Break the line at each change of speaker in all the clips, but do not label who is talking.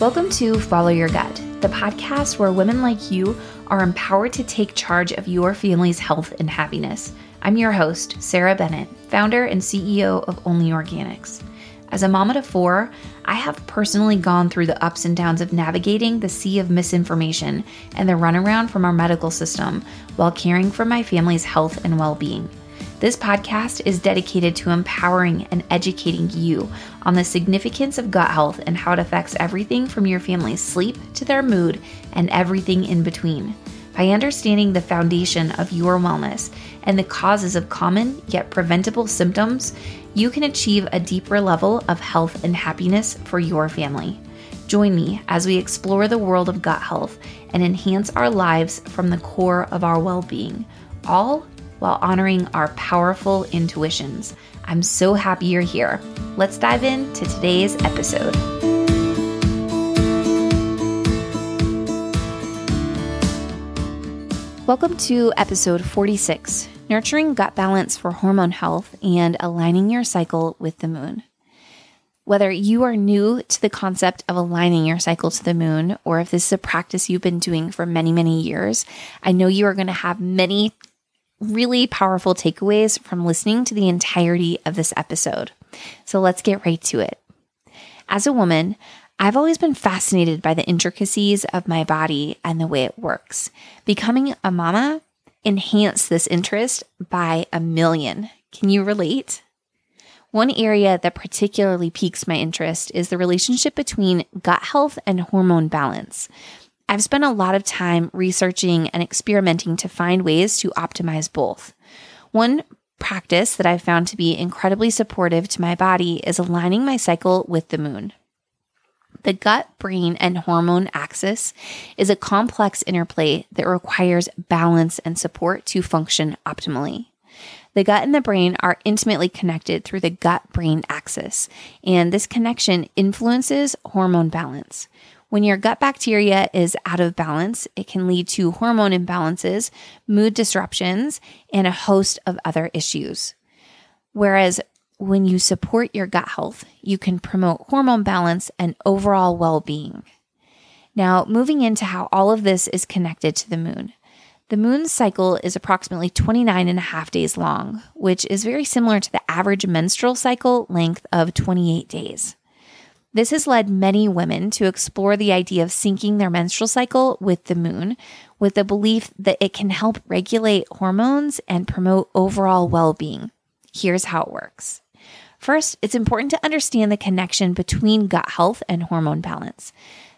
Welcome to Follow Your Gut, the podcast where women like you are empowered to take charge of your family's health and happiness. I'm your host, Sarah Bennett, founder and CEO of ōNLē Organics. As a mama to four, I have personally gone through the ups and downs of navigating the sea of misinformation and the runaround from our medical system while caring for my family's health and well being. This podcast is dedicated to empowering and educating you on the significance of gut health and how it affects everything from your family's sleep to their mood and everything in between. By understanding the foundation of your wellness and the causes of common yet preventable symptoms, you can achieve a deeper level of health and happiness for your family. Join me as we explore the world of gut health and enhance our lives from the core of our well being, all while honoring our powerful intuitions. I'm so happy you're here. Let's dive into today's episode. Welcome to episode 46 Nurturing Gut Balance for Hormone Health and Aligning Your Cycle with the Moon. Whether you are new to the concept of aligning your cycle to the moon, or if this is a practice you've been doing for many, many years, I know you are going to have many really powerful takeaways from listening to the entirety of this episode. So let's get right to it. As a woman, I've always been fascinated by the intricacies of my body and the way it works. Becoming a mama enhanced this interest by a million. Can you relate? One area that particularly piques my interest is the relationship between gut health and hormone balance. I've spent a lot of time researching and experimenting to find ways to optimize both. One practice that I've found to be incredibly supportive to my body is aligning my cycle with the moon. The gut, brain, and hormone axis is a complex interplay that requires balance and support to function optimally. The gut and the brain are intimately connected through the gut brain axis, and this connection influences hormone balance. When your gut bacteria is out of balance, it can lead to hormone imbalances, mood disruptions, and a host of other issues. Whereas when you support your gut health, you can promote hormone balance and overall well being. Now, moving into how all of this is connected to the moon. The moon's cycle is approximately 29 and a half days long, which is very similar to the average menstrual cycle length of 28 days. This has led many women to explore the idea of syncing their menstrual cycle with the moon, with the belief that it can help regulate hormones and promote overall well being. Here's how it works. First, it's important to understand the connection between gut health and hormone balance.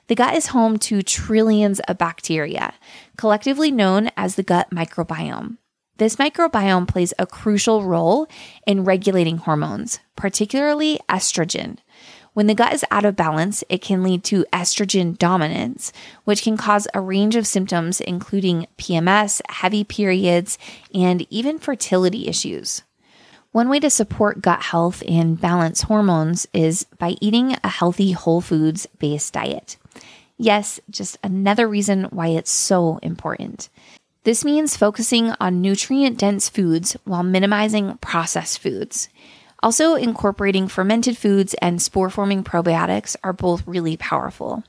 The gut is home to trillions of bacteria, collectively known as the gut microbiome. This microbiome plays a crucial role in regulating hormones, particularly estrogen. When the gut is out of balance, it can lead to estrogen dominance, which can cause a range of symptoms, including PMS, heavy periods, and even fertility issues. One way to support gut health and balance hormones is by eating a healthy whole foods based diet. Yes, just another reason why it's so important. This means focusing on nutrient dense foods while minimizing processed foods. Also, incorporating fermented foods and spore forming probiotics are both really powerful.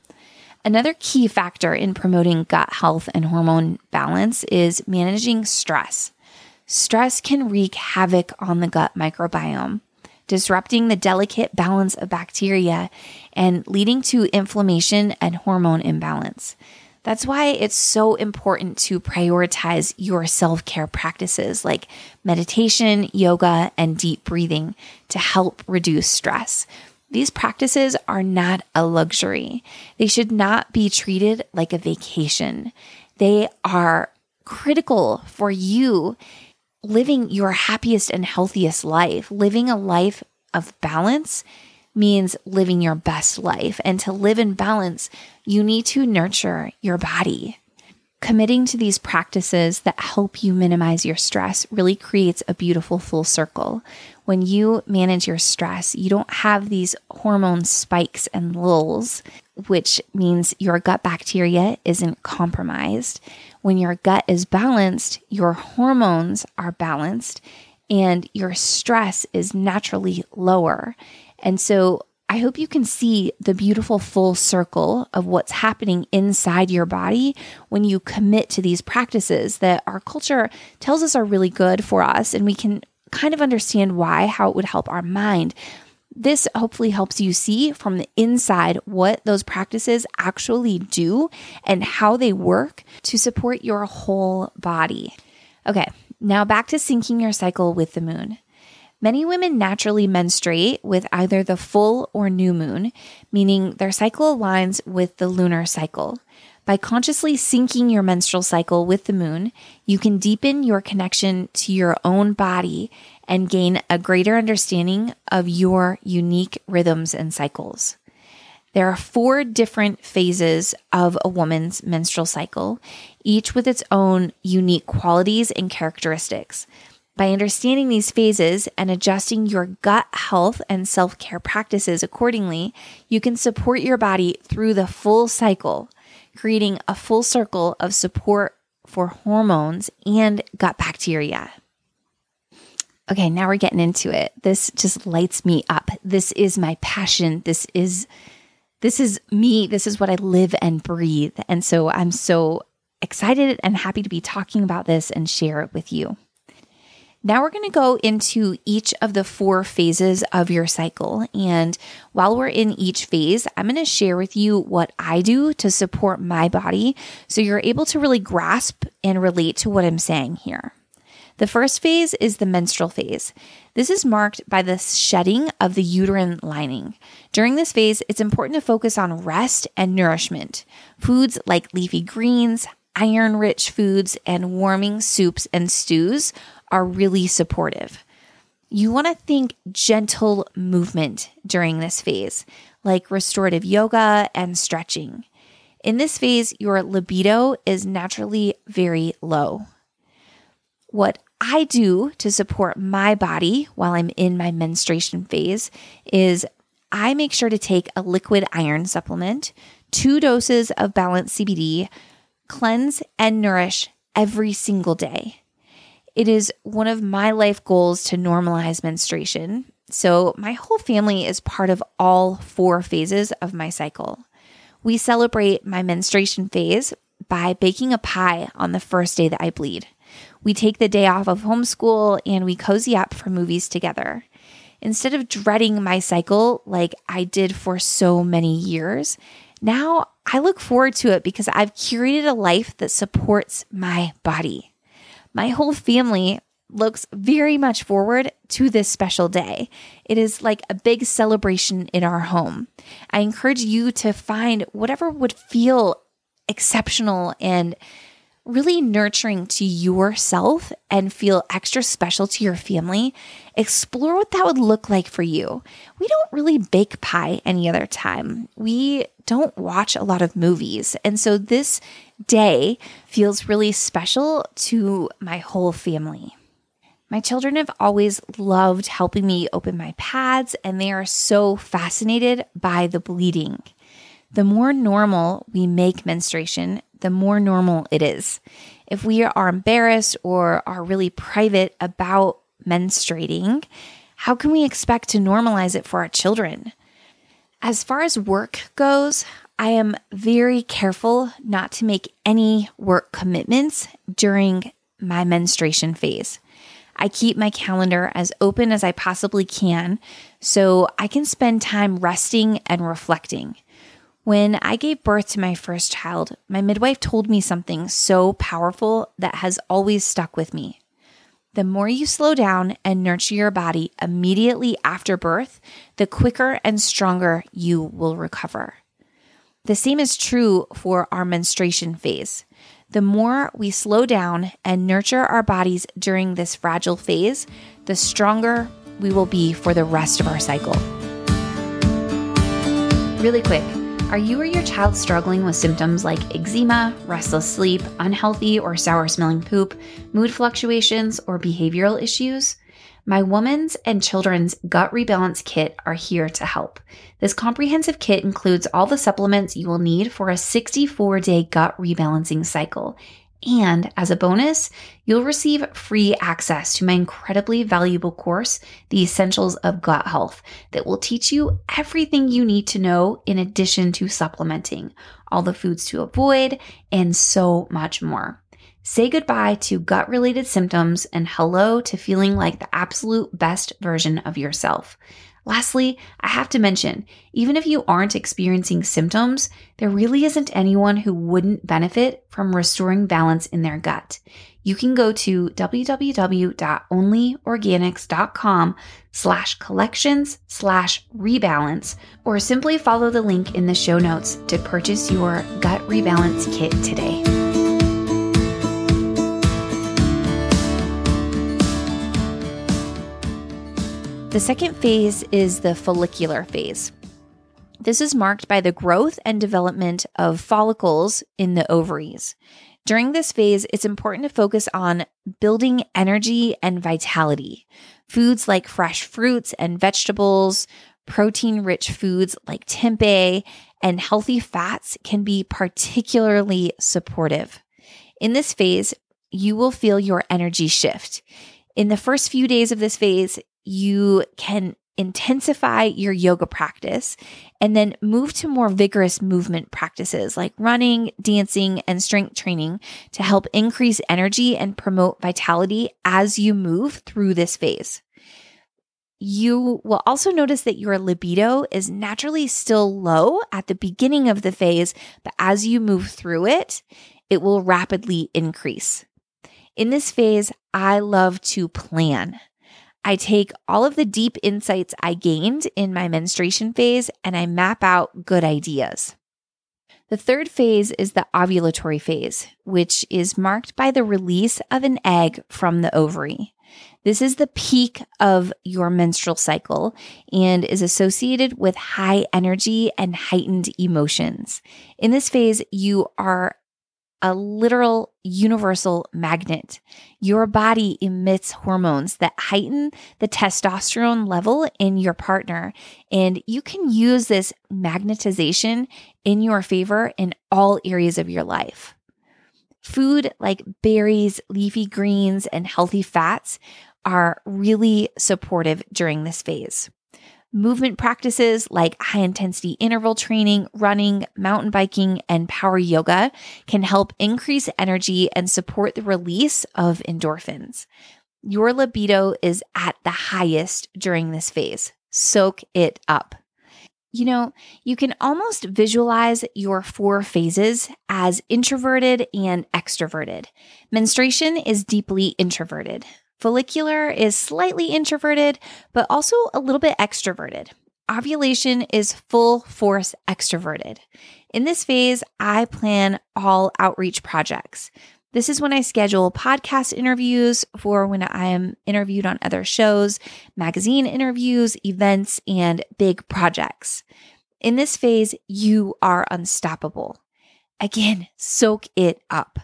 Another key factor in promoting gut health and hormone balance is managing stress. Stress can wreak havoc on the gut microbiome, disrupting the delicate balance of bacteria and leading to inflammation and hormone imbalance. That's why it's so important to prioritize your self care practices like meditation, yoga, and deep breathing to help reduce stress. These practices are not a luxury. They should not be treated like a vacation. They are critical for you living your happiest and healthiest life, living a life of balance means living your best life. And to live in balance, you need to nurture your body. Committing to these practices that help you minimize your stress really creates a beautiful full circle. When you manage your stress, you don't have these hormone spikes and lulls, which means your gut bacteria isn't compromised. When your gut is balanced, your hormones are balanced and your stress is naturally lower. And so I hope you can see the beautiful full circle of what's happening inside your body when you commit to these practices that our culture tells us are really good for us. And we can kind of understand why, how it would help our mind. This hopefully helps you see from the inside what those practices actually do and how they work to support your whole body. Okay, now back to syncing your cycle with the moon. Many women naturally menstruate with either the full or new moon, meaning their cycle aligns with the lunar cycle. By consciously syncing your menstrual cycle with the moon, you can deepen your connection to your own body and gain a greater understanding of your unique rhythms and cycles. There are four different phases of a woman's menstrual cycle, each with its own unique qualities and characteristics. By understanding these phases and adjusting your gut health and self care practices accordingly, you can support your body through the full cycle, creating a full circle of support for hormones and gut bacteria. Okay, now we're getting into it. This just lights me up. This is my passion. This is this is me. This is what I live and breathe. And so I'm so excited and happy to be talking about this and share it with you. Now we're going to go into each of the four phases of your cycle. And while we're in each phase, I'm going to share with you what I do to support my body so you're able to really grasp and relate to what I'm saying here. The first phase is the menstrual phase. This is marked by the shedding of the uterine lining. During this phase, it's important to focus on rest and nourishment. Foods like leafy greens, iron rich foods, and warming soups and stews are really supportive. You want to think gentle movement during this phase, like restorative yoga and stretching. In this phase, your libido is naturally very low. What I do to support my body while I'm in my menstruation phase is I make sure to take a liquid iron supplement, two doses of balanced CBD, cleanse and nourish every single day. It is one of my life goals to normalize menstruation. So, my whole family is part of all four phases of my cycle. We celebrate my menstruation phase by baking a pie on the first day that I bleed. We take the day off of homeschool and we cozy up for movies together. Instead of dreading my cycle like I did for so many years, now I look forward to it because I've curated a life that supports my body. My whole family looks very much forward to this special day. It is like a big celebration in our home. I encourage you to find whatever would feel exceptional and really nurturing to yourself and feel extra special to your family, explore what that would look like for you. We don't really bake pie any other time. We don't watch a lot of movies. And so this day feels really special to my whole family. My children have always loved helping me open my pads, and they are so fascinated by the bleeding. The more normal we make menstruation, the more normal it is. If we are embarrassed or are really private about menstruating, how can we expect to normalize it for our children? As far as work goes, I am very careful not to make any work commitments during my menstruation phase. I keep my calendar as open as I possibly can so I can spend time resting and reflecting. When I gave birth to my first child, my midwife told me something so powerful that has always stuck with me. The more you slow down and nurture your body immediately after birth, the quicker and stronger you will recover. The same is true for our menstruation phase. The more we slow down and nurture our bodies during this fragile phase, the stronger we will be for the rest of our cycle. Really quick, are you or your child struggling with symptoms like eczema, restless sleep, unhealthy or sour smelling poop, mood fluctuations, or behavioral issues? My Woman's and Children's Gut Rebalance Kit are here to help. This comprehensive kit includes all the supplements you will need for a 64 day gut rebalancing cycle And as a bonus, you'll receive free access to my incredibly valuable course, The Essentials of Gut Health, that will teach you everything you need to know in addition to supplementing, all the foods to avoid, and so much more. Say goodbye to gut related symptoms and hello to feeling like the absolute best version of yourself. Lastly, I have to mention, even if you aren't experiencing symptoms, there really isn't anyone who wouldn't benefit from restoring balance in their gut. You can go to www.onleorganics.com slash collections slash rebalance or simply follow the link in the show notes to purchase your gut rebalance kit today. The second phase is the follicular phase. This is marked by the growth and development of follicles in the ovaries. During this phase, it's important to focus on building energy and vitality. Foods like fresh fruits and vegetables, protein rich foods like tempeh, and healthy fats can be particularly supportive. In this phase, you will feel your energy shift. In the first few days of this phase, you can intensify your yoga practice and then move to more vigorous movement practices like running, dancing, and strength training to help increase energy and promote vitality as you move through this phase. You will also notice that your libido is naturally still low at the beginning of the phase, but as you move through it, it will rapidly increase. In this phase, I love to plan. I take all of the deep insights I gained in my menstruation phase and I map out good ideas. The third phase is the ovulatory phase, which is marked by the release of an egg from the ovary. This is the peak of your menstrual cycle and is associated with high energy and heightened emotions. In this phase, you are a literal universal magnet. Your body emits hormones that heighten the testosterone level in your partner, and you can use this magnetization in your favor in all areas of your life. Food like berries, leafy greens, and healthy fats are really supportive during this phase. Movement practices like high intensity interval training, running, mountain biking, and power yoga can help increase energy and support the release of endorphins. Your libido is at the highest during this phase. Soak it up. You know, you can almost visualize your four phases as introverted and extroverted. Menstruation is deeply introverted. Follicular is slightly introverted, but also a little bit extroverted. Ovulation is full force extroverted. In this phase, I plan all outreach projects. This is when I schedule podcast interviews for when I am interviewed on other shows, magazine interviews, events, and big projects. In this phase, you are unstoppable. Again, soak it up.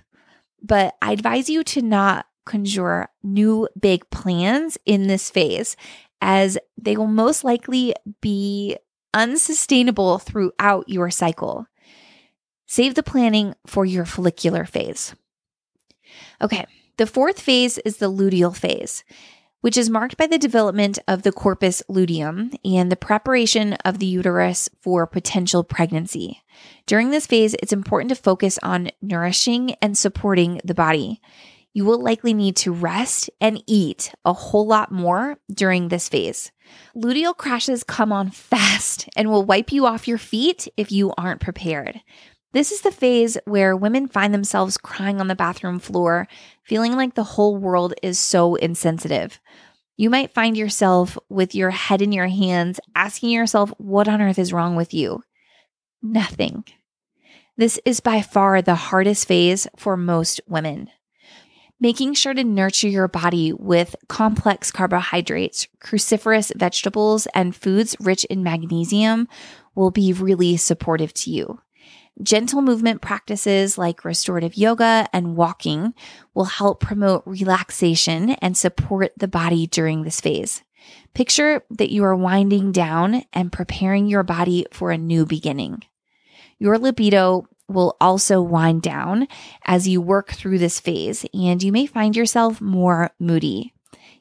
But I advise you to not conjure new big plans in this phase, as they will most likely be unsustainable throughout your cycle. Save the planning for your follicular phase. Okay, the fourth phase is the luteal phase, which is marked by the development of the corpus luteum and the preparation of the uterus for potential pregnancy. During this phase, it's important to focus on nourishing and supporting the body you will likely need to rest and eat a whole lot more during this phase. Luteal crashes come on fast and will wipe you off your feet if you aren't prepared. This is the phase where women find themselves crying on the bathroom floor, feeling like the whole world is so insensitive. You might find yourself with your head in your hands, asking yourself, What on earth is wrong with you? Nothing. This is by far the hardest phase for most women. Making sure to nurture your body with complex carbohydrates, cruciferous vegetables, and foods rich in magnesium will be really supportive to you. Gentle movement practices like restorative yoga and walking will help promote relaxation and support the body during this phase. Picture that you are winding down and preparing your body for a new beginning. Your libido will also wind down as you work through this phase, and you may find yourself more moody.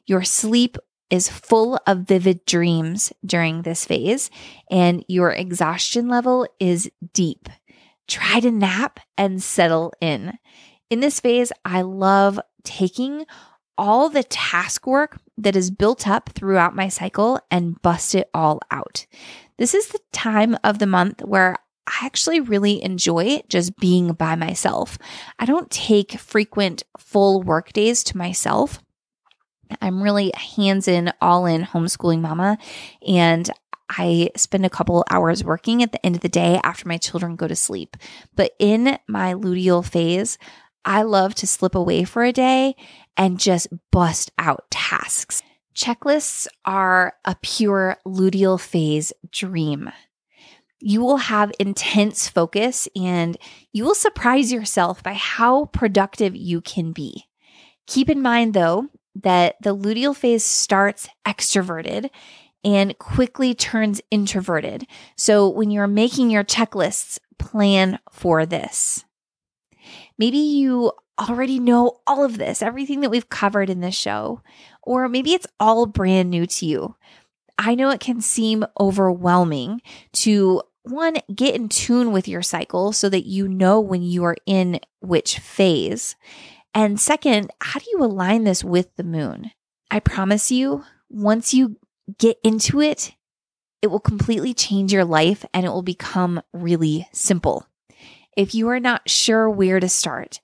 Your sleep is full of vivid dreams during this phase, and your exhaustion level is deep. Try to nap and settle in. In this phase, I love taking all the task work that is built up throughout my cycle and bust it all out. This is the time of the month where I actually really enjoy just being by myself. I don't take frequent full work days to myself. I'm really hands in, all in homeschooling mama. And I spend a couple hours working at the end of the day after my children go to sleep. But in my luteal phase, I love to slip away for a day and just bust out tasks. Checklists are a pure luteal phase dream. You will have intense focus and you will surprise yourself by how productive you can be. Keep in mind, though, that the luteal phase starts extroverted and quickly turns introverted. So when you're making your checklists, plan for this. Maybe you already know all of this, everything that we've covered in this show, or maybe it's all brand new to you. I know it can seem overwhelming to one, get in tune with your cycle so that you know when you are in which phase. And second, how do you align this with the moon? I promise you, once you get into it, it will completely change your life and it will become really simple. If you are not sure where to start,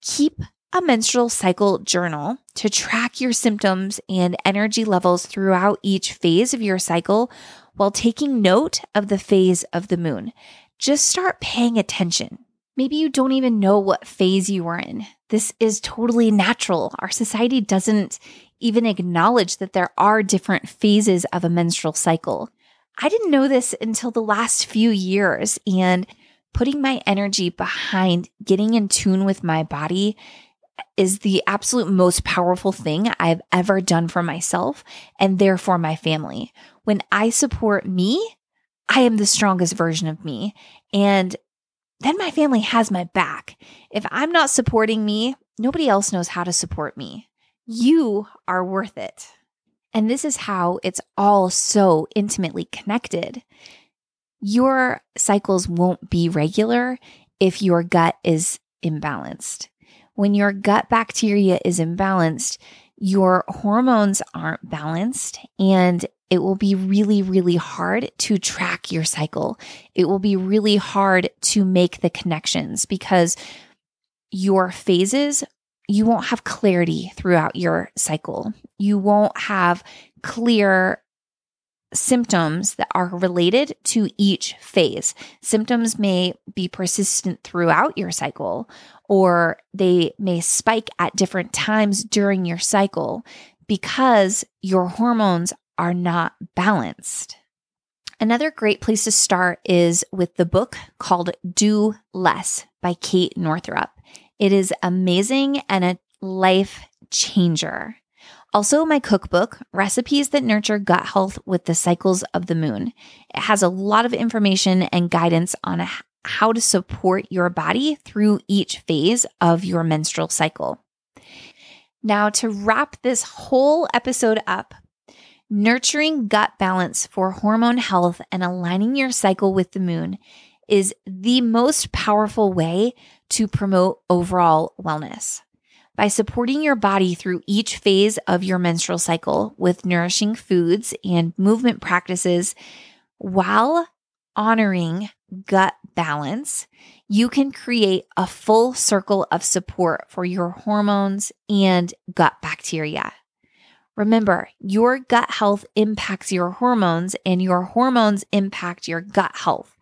keep a menstrual cycle journal to track your symptoms and energy levels throughout each phase of your cycle while taking note of the phase of the moon. Just start paying attention. Maybe you don't even know what phase you are in. This is totally natural. Our society doesn't even acknowledge that there are different phases of a menstrual cycle. I didn't know this until the last few years, and putting my energy behind getting in tune with my body is the absolute most powerful thing I've ever done for myself and therefore my family. When I support me, I am the strongest version of me. And then my family has my back. If I'm not supporting me, nobody else knows how to support me. You are worth it. And this is how it's all so intimately connected. Your cycles won't be regular if your gut is imbalanced. When your gut bacteria is imbalanced, your hormones aren't balanced and it will be really, really hard to track your cycle. It will be really hard to make the connections because your phases, you won't have clarity throughout your cycle. You won't have clear symptoms that are related to each phase. Symptoms may be persistent throughout your cycle, or they may spike at different times during your cycle because your hormones are not balanced. Another great place to start is with the book called Do Less by Kate Northrup. It is amazing and a life changer. Also, my cookbook, Recipes That Nurture Gut Health with the Cycles of the Moon. It has a lot of information and guidance on how to support your body through each phase of your menstrual cycle. Now, to wrap this whole episode up, Nurturing gut balance for hormone health and aligning your cycle with the moon is the most powerful way to promote overall wellness. By supporting your body through each phase of your menstrual cycle with nourishing foods and movement practices while honoring gut balance, you can create a full circle of support for your hormones and gut bacteria. Remember, your gut health impacts your hormones, and your hormones impact your gut health.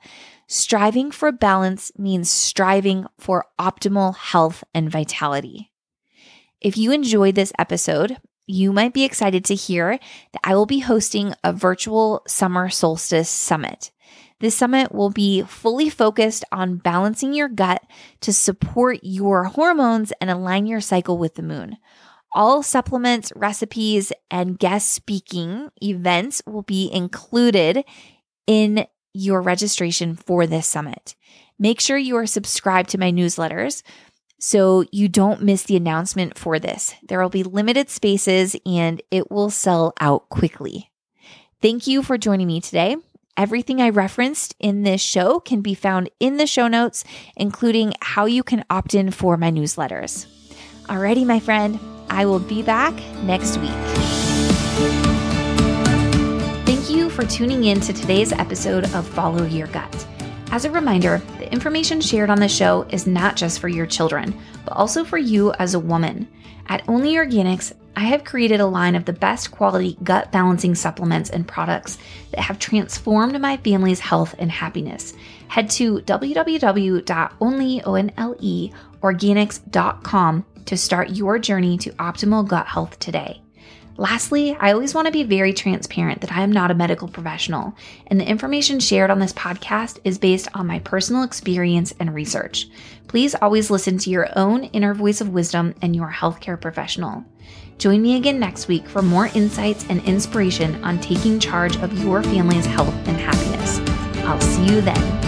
Striving for balance means striving for optimal health and vitality. If you enjoyed this episode, you might be excited to hear that I will be hosting a virtual summer solstice summit. This summit will be fully focused on balancing your gut to support your hormones and align your cycle with the moon. All supplements, recipes, and guest speaking events will be included in your registration for this summit. Make sure you are subscribed to my newsletters so you don't miss the announcement for this. There will be limited spaces and it will sell out quickly. Thank you for joining me today. Everything I referenced in this show can be found in the show notes, including how you can opt in for my newsletters. Alrighty, my friend, I will be back next week. Thank you for tuning in to today's episode of Follow Your Gut. As a reminder, information shared on the show is not just for your children, but also for you as a woman. At ōNLē Organics, I have created a line of the best quality gut balancing supplements and products that have transformed my family's health and happiness. Head to www.onleorganics.com to start your journey to optimal gut health today. Lastly, I always want to be very transparent that I am not a medical professional, and the information shared on this podcast is based on my personal experience and research. Please always listen to your own inner voice of wisdom and your healthcare professional. Join me again next week for more insights and inspiration on taking charge of your family's health and happiness. I'll see you then.